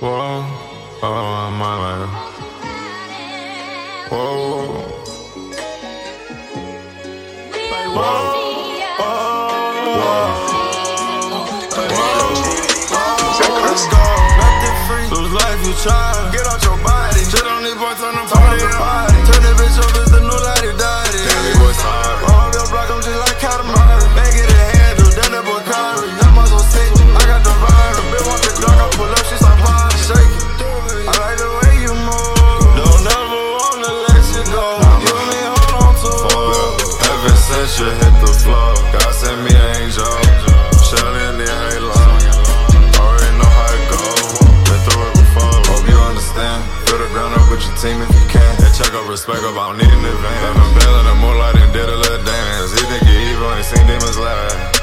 Whoa, oh my life. Whoa, whoa, Let's Since you hit the floor, God sent me an angel. Shelly in the halo. Already know how it go. Been through it before. Hope you understand. Fill the ground up with your team if you can. And check up respect up, I don't need an advance. Living better than moonlight and did a little dance. He think you evil, ain't seen demons laugh.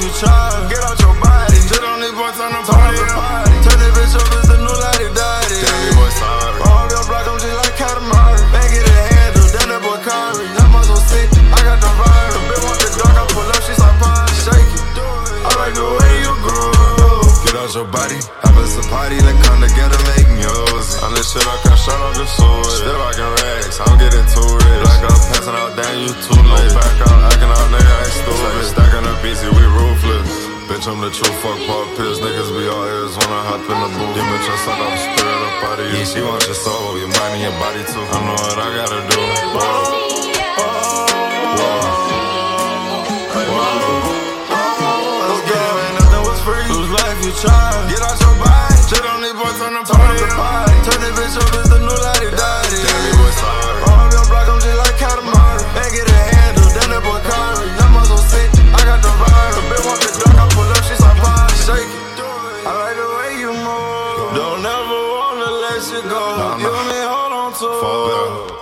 You try. Get out your body. Shit on these boys, turn them party party. Turn that bitch up, it's the new lodi dodi. Damn, these boys hard. All your block, I'm just like Katamari. Make it a handle, then that boy Kyrie. That muscle sick. I got the virus. Bitch want the dog, I pull up, she start pine, shake it. I like the way you groove. Get out your body, have us a party, then come together, make music. On this shit, I can shut off the sword. Still rockin' rags, I'm Bitch, I'm the true fuck pop pills. Niggas be all ears when I hop in the booth. Demon just suck off spirit up out of you. She wants your soul, your mind and your body too. I know what I gotta do. Whoa. Go. Ain't nothing free. Life, you try. Get out your body. Shit on these boys, turn party party. Turn this bitch up, you go. You and me hold on to. Fall